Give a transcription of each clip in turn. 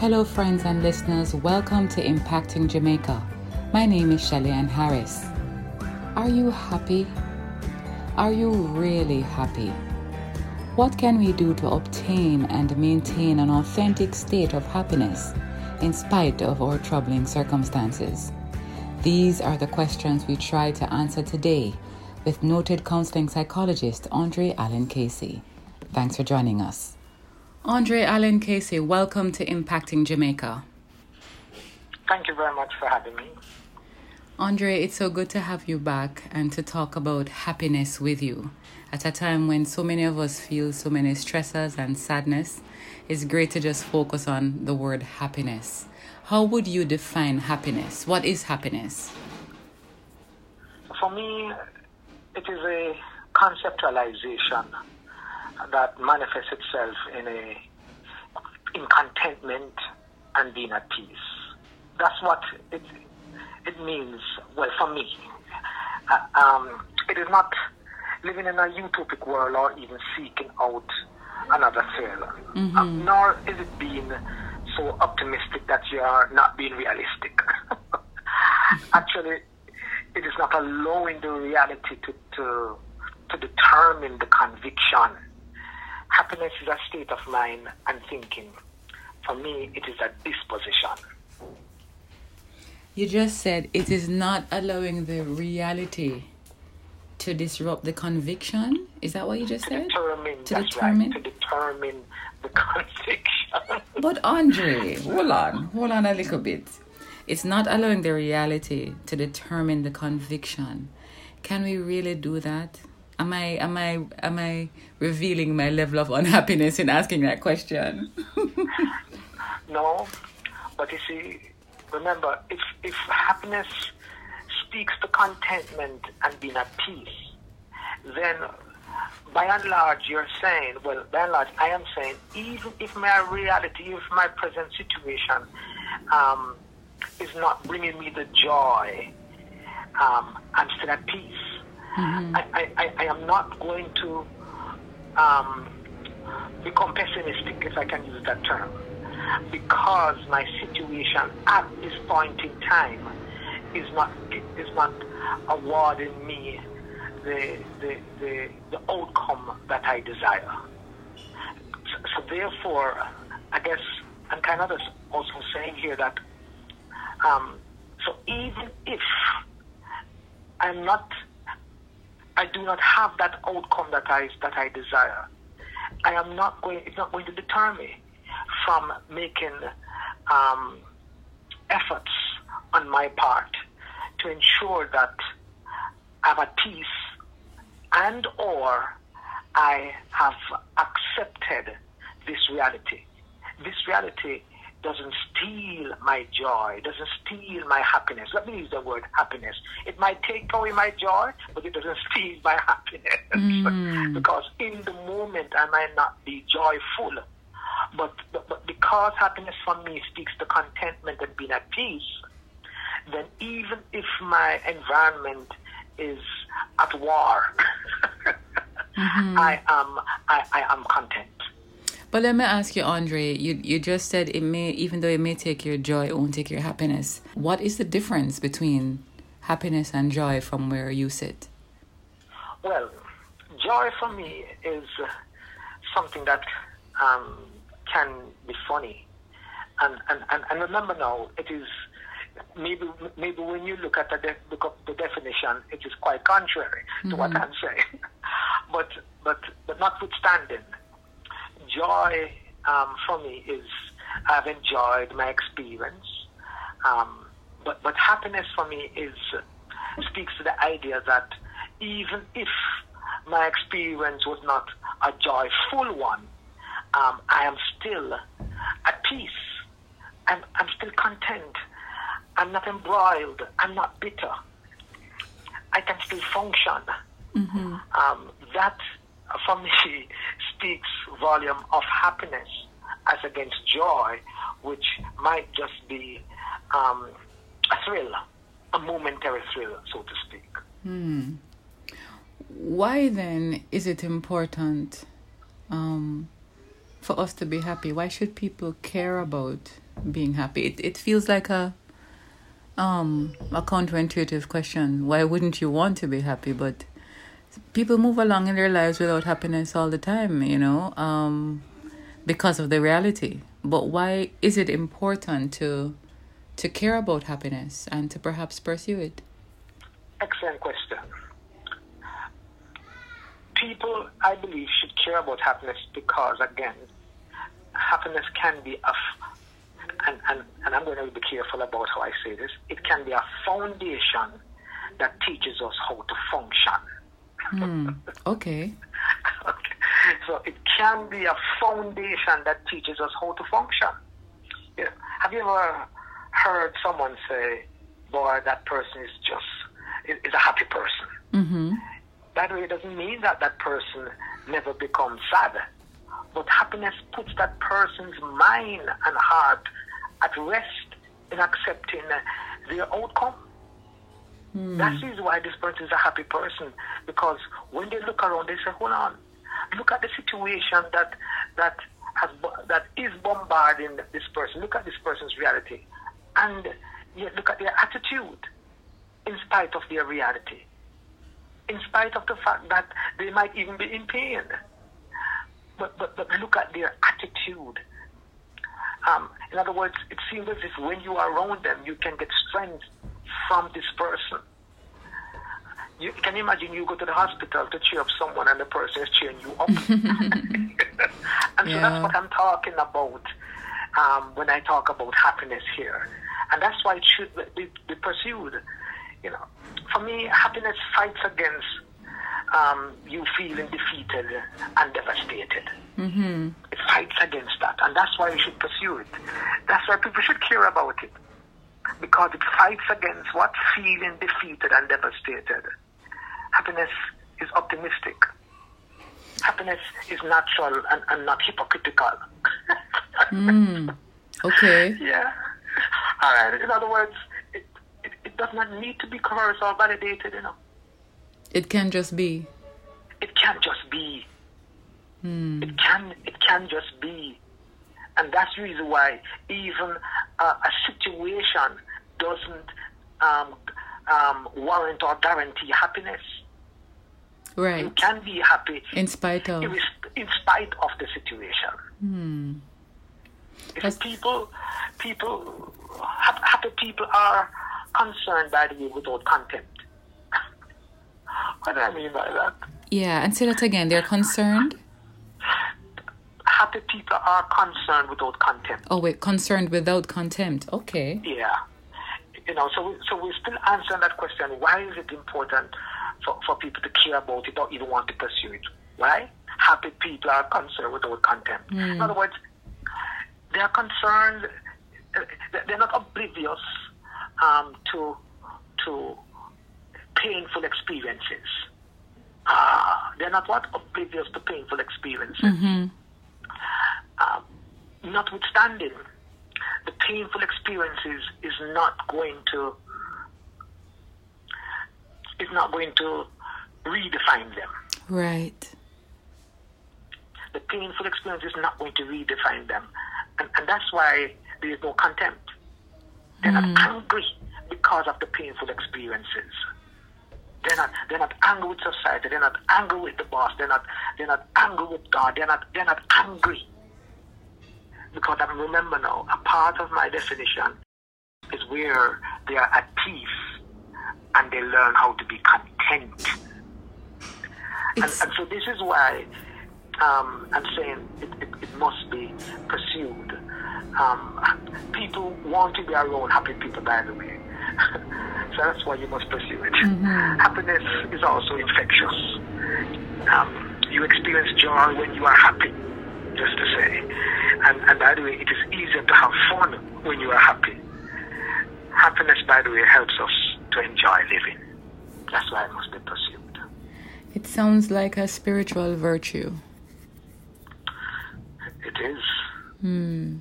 Hello, friends and listeners. Welcome to Impacting Jamaica. My name is Shelly Ann Harris. Are you happy? Are you really happy? What can we do to obtain and maintain an authentic state of happiness in spite of our troubling circumstances? These are the questions we try to answer today with noted counseling psychologist Andre Allen Casey. Thanks for joining us. Andre Allen Casey, welcome to Impacting Jamaica. Thank you very much for having me. Andre, it's so good to have you back and to talk about happiness with you. At a time when so many of us feel so many stressors and sadness, it's great to just focus on the word happiness. How would you define happiness? What is happiness? For me, it is a conceptualization that manifests itself in a in contentment and being at peace. That's what it it means. Well, for me, uh, um, it is not living in a utopic world or even seeking out another thrill. Mm-hmm. Um, nor is it being so optimistic that you are not being realistic. Actually, it is not allowing the reality to, to, to determine the conviction Happiness is a state of mind and thinking. For me, it is a disposition. You just said it is not allowing the reality to disrupt the conviction. Is that what you just to said? Determine, to determine. Right, to determine the conviction. But Andre, hold on, hold on a little bit. It's not allowing the reality to determine the conviction. Can we really do that? Am I am I am I revealing my level of unhappiness in asking that question? no, but you see, remember, if if happiness speaks to contentment and being at peace, then by and large you're saying, well, by and large I am saying, even if my reality, if my present situation um, is not bringing me the joy, um, I'm still at peace. Mm-hmm. I, I, I am not going to um, become pessimistic, if I can use that term, because my situation at this point in time is not is not awarding me the the, the, the outcome that I desire. So, so therefore, I guess I'm kind of also saying here that um, so even if I'm not I do not have that outcome that I that I desire. I am not going. It's not going to deter me from making um, efforts on my part to ensure that I have a peace and or I have accepted this reality. This reality doesn't steal my joy, doesn't steal my happiness. Let me use the word happiness. It might take away my joy, but it doesn't steal my happiness. Mm. because in the moment I might not be joyful. But, but, but because happiness for me speaks to contentment and being at peace, then even if my environment is at war, mm-hmm. I am I, I am content. But let me ask you, Andre, you, you just said it may, even though it may take your joy, it won't take your happiness. What is the difference between happiness and joy from where you sit? Well, joy for me is something that um, can be funny. And, and, and, and remember now, it is maybe maybe when you look at the, de- look up the definition, it is quite contrary to mm-hmm. what I'm saying. but but but notwithstanding, joy um, for me is I've enjoyed my experience. Um, but, but happiness for me is speaks to the idea that even if my experience was not a joyful one, um, I am still at peace I'm, I'm still content. I'm not embroiled. I'm not bitter. I can still function. Mm-hmm. Um, that, for me, speaks volume of happiness as against joy, which might just be um, a thrill, a momentary thrill, so to speak. Hmm. Why then is it important um, for us to be happy? Why should people care about being happy? It, it feels like a um, a counterintuitive question. Why wouldn't you want to be happy? But people move along in their lives without happiness all the time, you know, um, because of the reality. But why is it important to to care about happiness and to perhaps pursue it? Excellent question. People, I believe, should care about happiness because, again, happiness can be a, and, and, and I'm going to be careful about how I say this, it can be a foundation that teaches us how to function. Mm, okay. okay. So it can be a foundation that teaches us how to function. Yeah. Have you ever heard someone say, boy, that person is just, is a happy person? Mm-hmm. That way, it doesn't mean that that person never becomes sad. But happiness puts that person's mind and heart at rest in accepting their outcome. Mm. That is why this person is a happy person because when they look around, they say, "Hold on, look at the situation that that has that is bombarding this person. Look at this person's reality, and yet look at their attitude, in spite of their reality, in spite of the fact that they might even be in pain. But but, but look at their attitude." Um, in other words, it seems as if when you are around them, you can get strength from this person. You can you imagine you go to the hospital to cheer up someone and the person is cheering you up. and yeah. so that's what I'm talking about um, when I talk about happiness here. And that's why it should be, be pursued. You know, for me, happiness fights against um, you feeling defeated and devastated. Mm-hmm. It fights against that, and that's why we should pursue it. That's why people should care about it because it fights against what feeling defeated and devastated. Happiness is optimistic. Happiness is natural and, and not hypocritical. mm. Okay. Yeah. All right. In other words, it, it, it does not need to be coerced or validated, you know. It can just be. It can just be. Mm. It can. It can just be, and that's the reason why even uh, a situation doesn't um, um, warrant or guarantee happiness. Right. You can be happy in spite of in spite of the situation. Hmm. People, people, happy people are concerned by the way without contempt. what do I mean by that? Yeah, and say that again. They're concerned. Happy people are concerned without contempt. Oh wait, concerned without contempt. Okay. Yeah you know, so we, so we're still answering that question. Why is it important for, for people to care about it or even want to pursue it? Why? Happy people are concerned without contempt. Mm. In other words, they are concerned. Uh, they're not oblivious um, to to painful experiences. Uh, they're not what oblivious to painful experiences. Mm-hmm. Uh, notwithstanding, the painful experiences is not going to is not going to redefine them. Right. The painful experience is not going to redefine them. And, and that's why there is no contempt. They're mm. not angry because of the painful experiences. They're not they're not angry with society, they're not angry with the boss, they're not they're not angry with God, they're not they're not angry because I remember now, a part of my definition is where they are at peace and they learn how to be content. And, and, so this is why um, I'm saying it, it, it, must be pursued. Um, people want to be around happy people, by the way. so that's why you must pursue it. Mm-hmm. Happiness is also infectious. Um, you experience joy when you are happy just to say. And, and by the way, it is easier to have fun when you are happy. Happiness, by the way, helps us to enjoy living. That's why it must be pursued. It sounds like a spiritual virtue. It is. Hmm.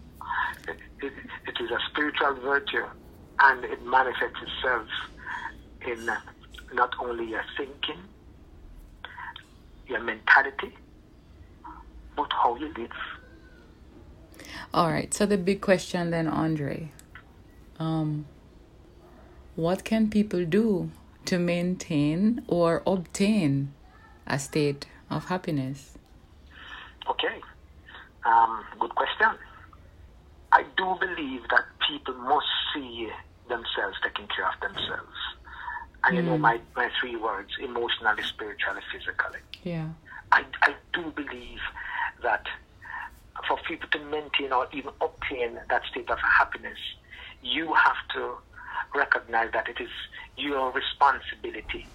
It, it, it is a spiritual virtue, and it manifests itself in not only your thinking, your mentality, but how you live. All right. So the big question then, Andre, um, what can people do to maintain or obtain a state of happiness? Okay. Um, good question. I do believe that people must see themselves taking care of themselves. And you know my, my three words emotionally, spiritually, physically. Yeah. I, I do believe that for people to maintain or even obtain that state of happiness, you have to recognize that it is your responsibility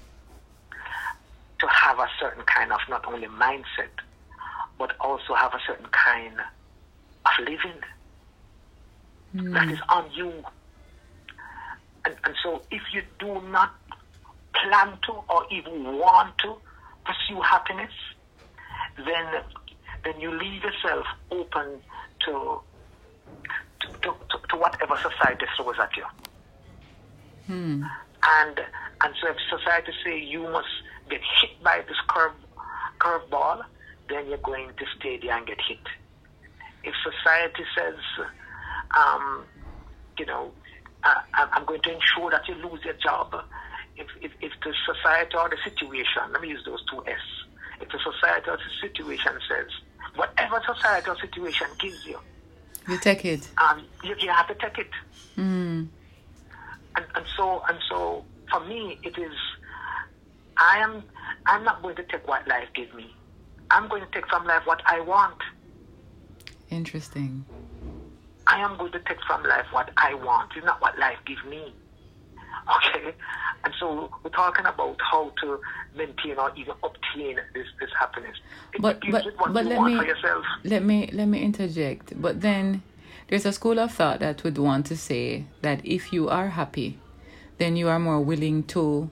to have a certain kind of not only mindset, but also have a certain kind of living. Hmm. That is on you. And, and so if you do not plan to or even want to pursue happiness, then then you leave yourself open to to, to, to, whatever society throws at you. And and so if society say you must get hit by this curve curveball, then you're going to stay there and get hit. If society says, um, you know, uh, I'm I'm going to ensure that you lose your job, if, if, if the society or the situation, let me use those two S, if a societal situation says, whatever societal situation gives you, You take it. um, you, you have to take it. Mm. And, and so and so for me it is I am I'm not going to take what life gives me. I'm going to take from life what I want. Interesting. I am going to take from life what I want. It's not what life gives me. Okay? And so we're talking about how to maintain or even obtain this, this happiness. It But but but let me let me let me interject. But then there's a school of thought that would want to say that if you are happy, then you are more willing to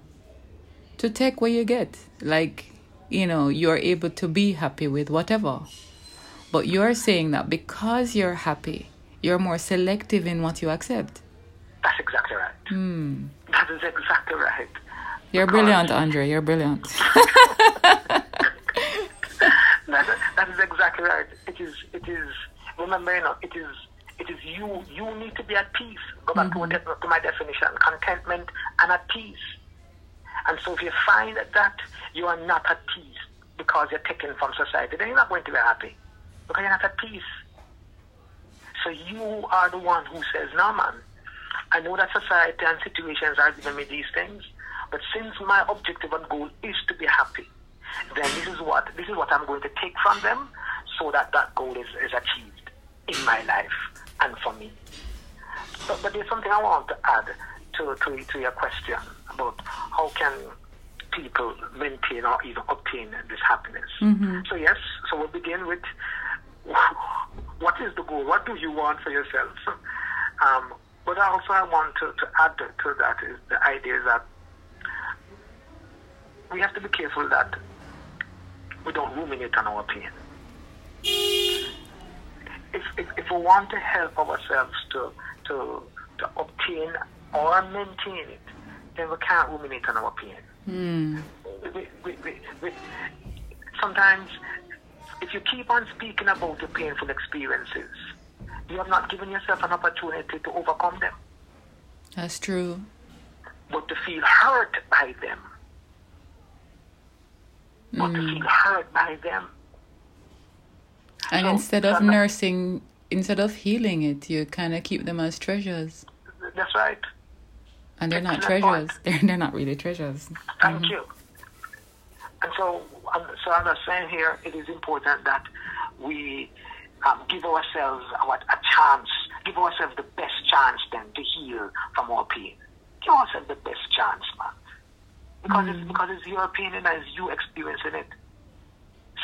to take what you get. Like, you know, you're able to be happy with whatever. But you're saying that because you're happy, you're more selective in what you accept. That's exactly Hmm. That is exactly right. You're Because- brilliant, Andre. You're brilliant. That, that is exactly right. It is. It is. Remember, you know, it is. It is you. You need to be at peace. Go back to, what, to my definition: contentment and at peace. And so, if you find that you are not at peace because you're taken from society, then you're not going to be happy because you're not at peace. So you are the one who says, "No, man. I know that society and situations are giving me these things, but since my objective and goal is to be happy, then this is what this is what I'm going to take from them, so that that goal is, is achieved in my life and for me." But, but there's something I want to add to, to, to your question about how can people maintain or even obtain this happiness. So yes, so we'll begin with what is the goal? What do you want for yourself? Um, but also I want to, to add to, that is the idea that we have to be careful that we don't ruminate on our pain. If, if, if we want to help ourselves to, to, to obtain or maintain it, then we can't ruminate on our pain. Hmm. We, we, we, we, sometimes, if you keep on speaking about your painful experiences, you have not given yourself an opportunity to overcome them, That's true. but to feel hurt by them. But to feel hurt by them. And So, instead of so nursing, instead of healing it, you kind of keep them as treasures. That's right. And they're not treasures. They're, they're not really treasures. Thank you. And so, um, so I'm saying here, it is important that we um, give ourselves our, a chance, give ourselves the best chance then to heal from our pain. Give ourselves the best chance, man. Because it's because it's your pain and it's you experiencing it.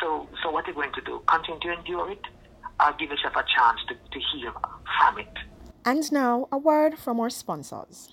So, so what are you going to do? Continue to endure it, or give yourself a chance to, to heal from it. And now, a word from our sponsors.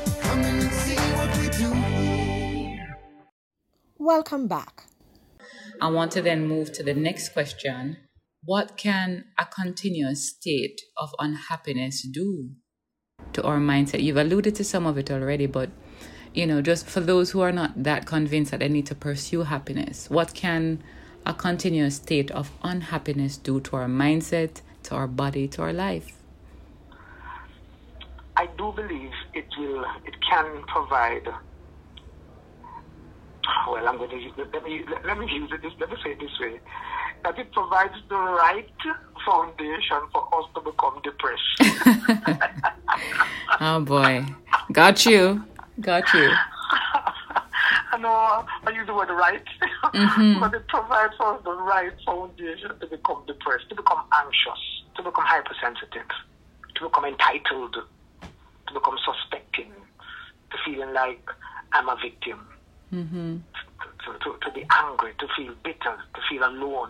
Welcome back. I want to then move to the next question. What can a continuous state of unhappiness do to our mindset? You've alluded to some of it already, but you know, just for those who are not that convinced that they need to pursue happiness, what can a continuous state of unhappiness do to our mindset, to our body, to our life? I do believe it will. It can provide well, I'm going to use, let me let me use it. This, let me say it this way: that it provides the right foundation for us to become depressed. oh boy, got you, got you. I know I use the word right, mm-hmm. but it provides for us the right foundation to become depressed, to become anxious, to become hypersensitive, to become entitled, to become suspecting, to feeling like I'm a victim Mm-hmm. To, to, to be angry, to feel bitter, to feel alone,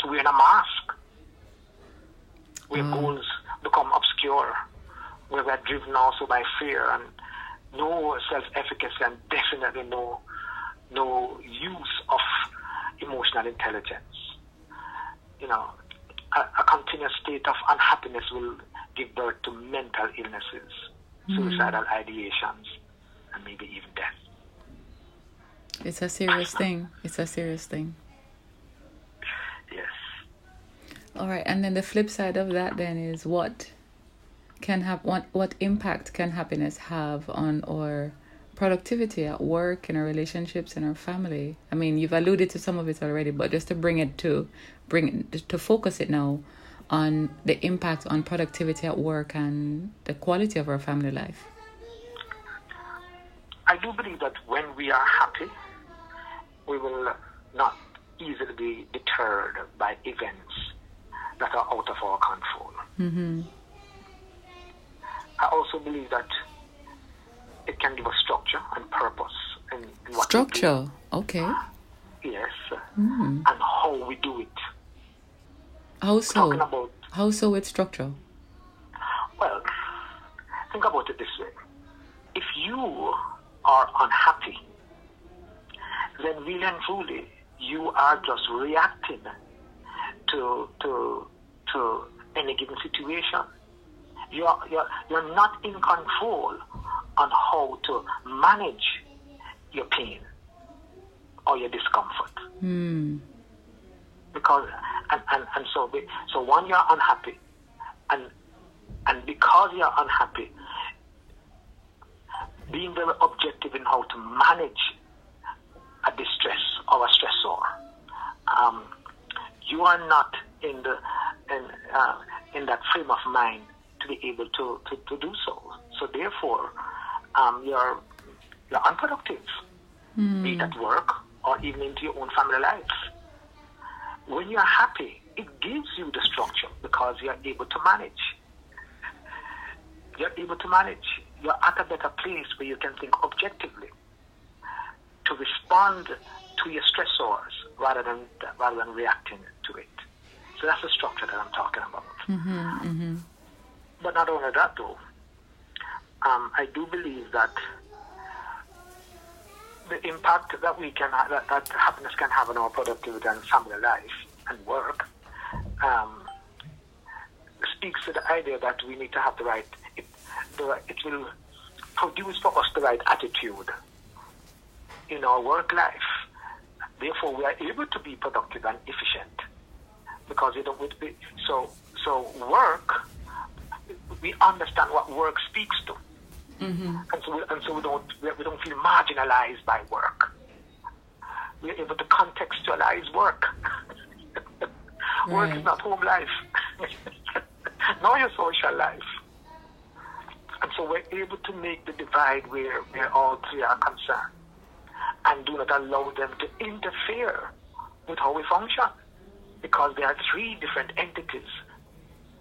to wear a mask. Where mm. goals become obscure, where we're driven also by fear and no self efficacy and definitely no no use of emotional intelligence. You know, a, a continuous state of unhappiness will give birth to mental illnesses, mm. suicidal ideations, and maybe even death. It's a serious thing. It's a serious thing. Yes. All right, and then the flip side of that then is what can have what what impact can happiness have on our productivity at work, in our relationships, in our family? I mean, you've alluded to some of it already, but just to bring it to bring it, to focus it now on the impact on productivity at work and the quality of our family life. I do believe that when we are happy, we will not easily be deterred by events that are out of our control. Mm-hmm. I also believe that it can give us structure and purpose what structure. Okay. Yes, mm. and how we do it. How so? About, how so with structure? Well, think about it this way: if you are unhappy then really and truly you are just reacting to to to any given situation. You're you're you're not in control on how to manage your pain or your discomfort. Mm. Because and, and, and so so when you're unhappy and and because you're unhappy, being very objective in how to manage a distress or a stressor. Um, you are not in the in, uh, in that frame of mind to be able to, to, to do so. So therefore, um, you're you're unproductive, mm. be it at work or even into your own family life. When you're happy, it gives you the structure because you're able to manage. You're able to manage. You're at a better place where you can think objectively to respond to your stressors rather than rather than reacting to it. So that's the structure that I'm talking about. Mm-hmm, mm-hmm. But not only that, though, um, I do believe that the impact that we can that, that happiness can have on our productivity and family life and work um, speaks to the idea that we need to have the right. It, the, it will produce for us the right attitude in our work life. Therefore, we are able to be productive and efficient because you know, we, so so work. We understand what work speaks to, mm-hmm. and so we, and so we don't we don't feel marginalized by work. we're able to contextualize work. work is not home life, nor your social life. And so we're able to make the divide where, where all three are concerned and do not allow them to interfere with how we function because there are three different entities,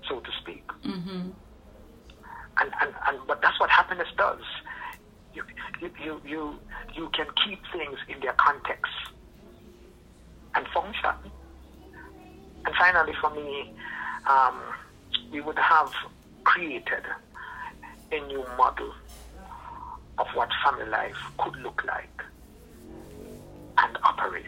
so to speak. And, and, and but that's what happiness does. You, you, you, you, can keep things in their context and function. And finally, for me, um, we would have created a new model of what family life could look like and operate.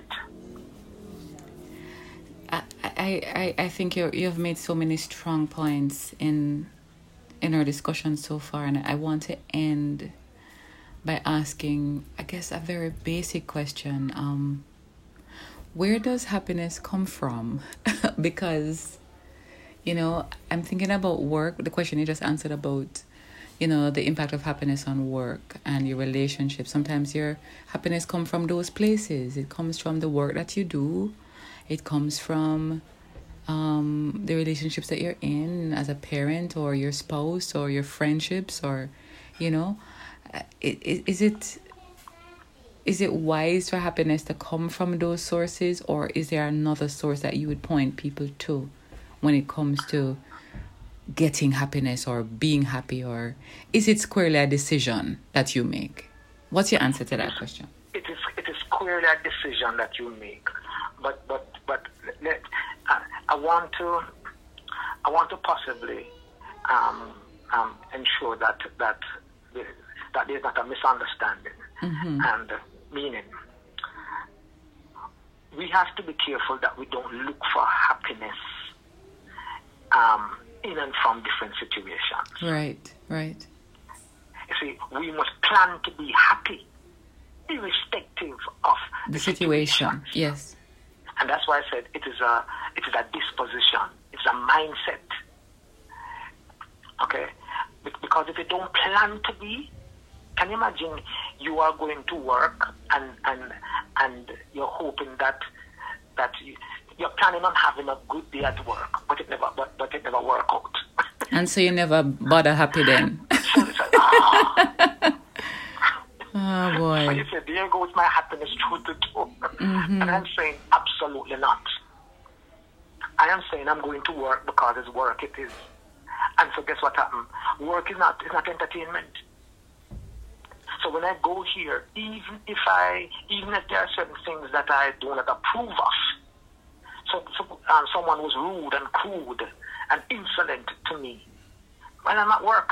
I, I, I think you you have made so many strong points in in our discussion so far, and I want to end by asking, I guess, a very basic question. Um, where does happiness come from? because, you know, I'm thinking about work. The question you just answered about, you know, the impact of happiness on work and your relationship. Sometimes your happiness comes from those places. It comes from the work that you do. It comes from um, the relationships that you're in as a parent or your spouse or your friendships or, you know, uh, is it is it wise for happiness to come from those sources or is there another source that you would point people to when it comes to getting happiness or being happy or is it squarely a decision that you make what's your answer to that question it is it is clearly a decision that you make. But but but let, I, want to I want to possibly um, um, ensure that that that there's not a misunderstanding and meaning. We have to be careful that we don't look for happiness um, in and from different situations. right right You see, we must plan to be happy, irrespective of the situation yes And that's why I said it is a it is a disposition. It's a mindset. Okay, because if you don't plan to be, can you imagine you are going to work and and and you're hoping that that you, you're planning on having a good day at work, but it never but, but it never work out. and so you never bother happy then so ah, oh boy you say, there goes my happiness through the door. And I'm saying, absolutely not. I am saying I'm going to work because it's work it is. And so guess what happened? Work is not, is not entertainment. So when I go here, even if I, even if there are certain things that I do not approve of, so, so um, someone was rude and crude and insolent to me, when I'm at work,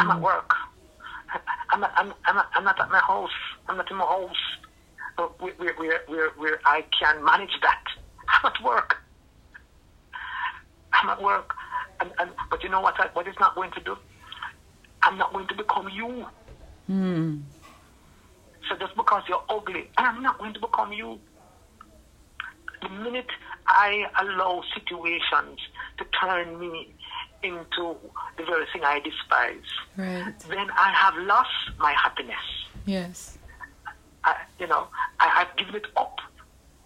I'm at work. I'm not, I'm, I'm, I'm not at my house. I'm not in my house. Where, where, where, where, where I can manage that. I'm at work. I'm at work. And, and, but you know what, I, what it's not going to do? I'm not going to become you. Hmm. So just because you're ugly, I'm not going to become you. The minute I allow situations to turn me into the very thing I despise, right then I have lost my happiness. yes I, you know, I have given it up.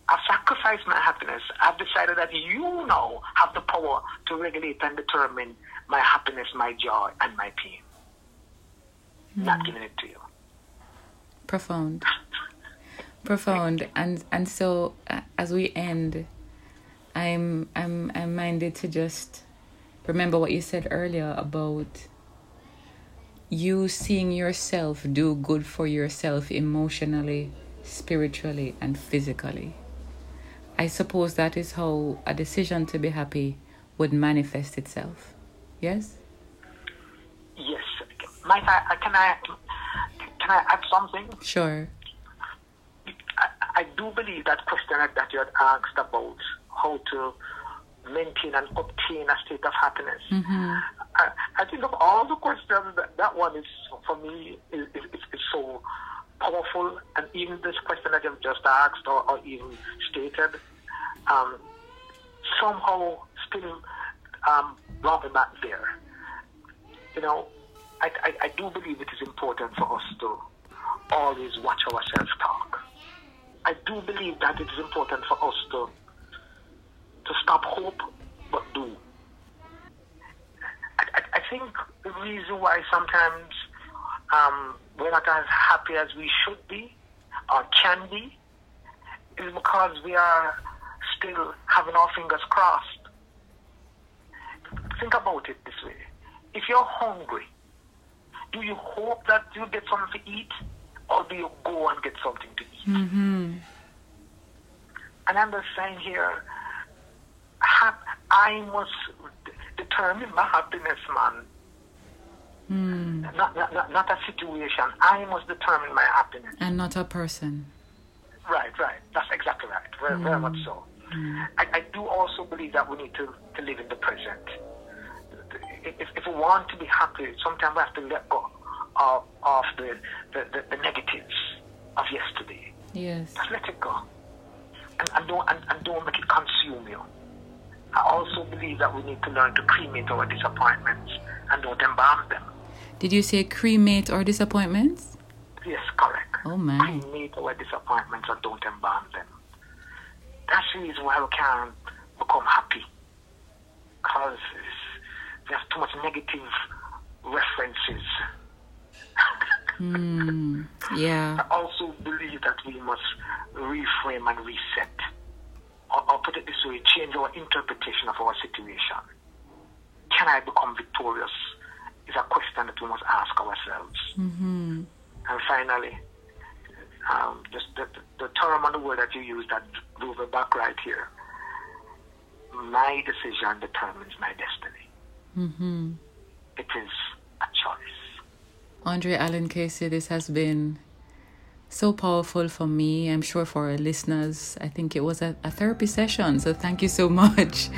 I've sacrificed my happiness. I've decided that you now have the power to regulate and determine my happiness, my joy, and my pain. Not giving it to you. profound profound and and so uh, as we end i'm i'm i'm minded to just remember what you said earlier about you seeing yourself do good for yourself emotionally spiritually and physically i suppose that is how a decision to be happy would manifest itself yes Yes. Might I, I- can I, can I add something? sure I, I do believe that question that you had asked about how to maintain and obtain a state of happiness. I, I think of all the questions, that, that one is, for me, is, is, is, so powerful. And even this question that you've just asked or, or even stated, um, somehow still um, brought me back there. You know, I, I, I do believe it is important for us to always watch our self-talk I do believe that it is important for us to to stop hope but do. I, I, I think the reason why sometimes um, we're not as happy as we should be or can be is because we are still having our fingers crossed. Think about it this way. If you're hungry, do you hope that you get something to eat or do you go and get something to eat? Mm-hmm. And I'm just saying here, I must determine my happiness, man. Mm. Not, not, not a situation. I must determine my happiness. And not a person. Right, right. That's exactly right. Very, mm. very much so. Mm. I, I do also believe that we need to, to live in the present. If, if we want to be happy, sometimes we have to let go of, of the, the, the, the negatives of yesterday. Yes. Just let it go. And, and, don't, and, and don't make it consume you. I also believe that we need to learn to cremate our disappointments and don't embalm them. Did you say cremate our disappointments? Yes, correct. Oh, man. Cremate our disappointments and don't embalm them. That's the reason why we can't become happy. Because there's too much negative references. mm, yeah. I also believe that we must reframe and reset. Or, or put it this way, change our interpretation of our situation. Can I become victorious? Is a question that we must ask ourselves. Mm-hmm. And finally, um, just the, the, term and the word that you used that drove it back right here. My decision determines my destiny. Mm-hmm. It is a choice. Andre Allen Casey, this has been so powerful for me. I'm sure for our listeners. I think it was a, a, therapy session. So thank you so much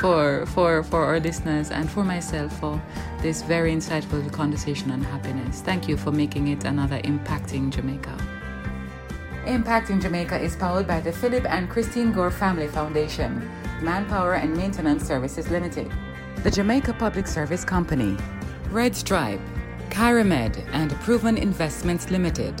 for for for our listeners and for myself for this very insightful conversation on happiness. Thank you for making it another impacting Jamaica. Impacting Jamaica is powered by the Philip and Christine Gore Family Foundation, Manpower and Maintenance Services Limited, the Jamaica Public Service Company, Red Stripe, Kyramed, and Proven Investments Limited.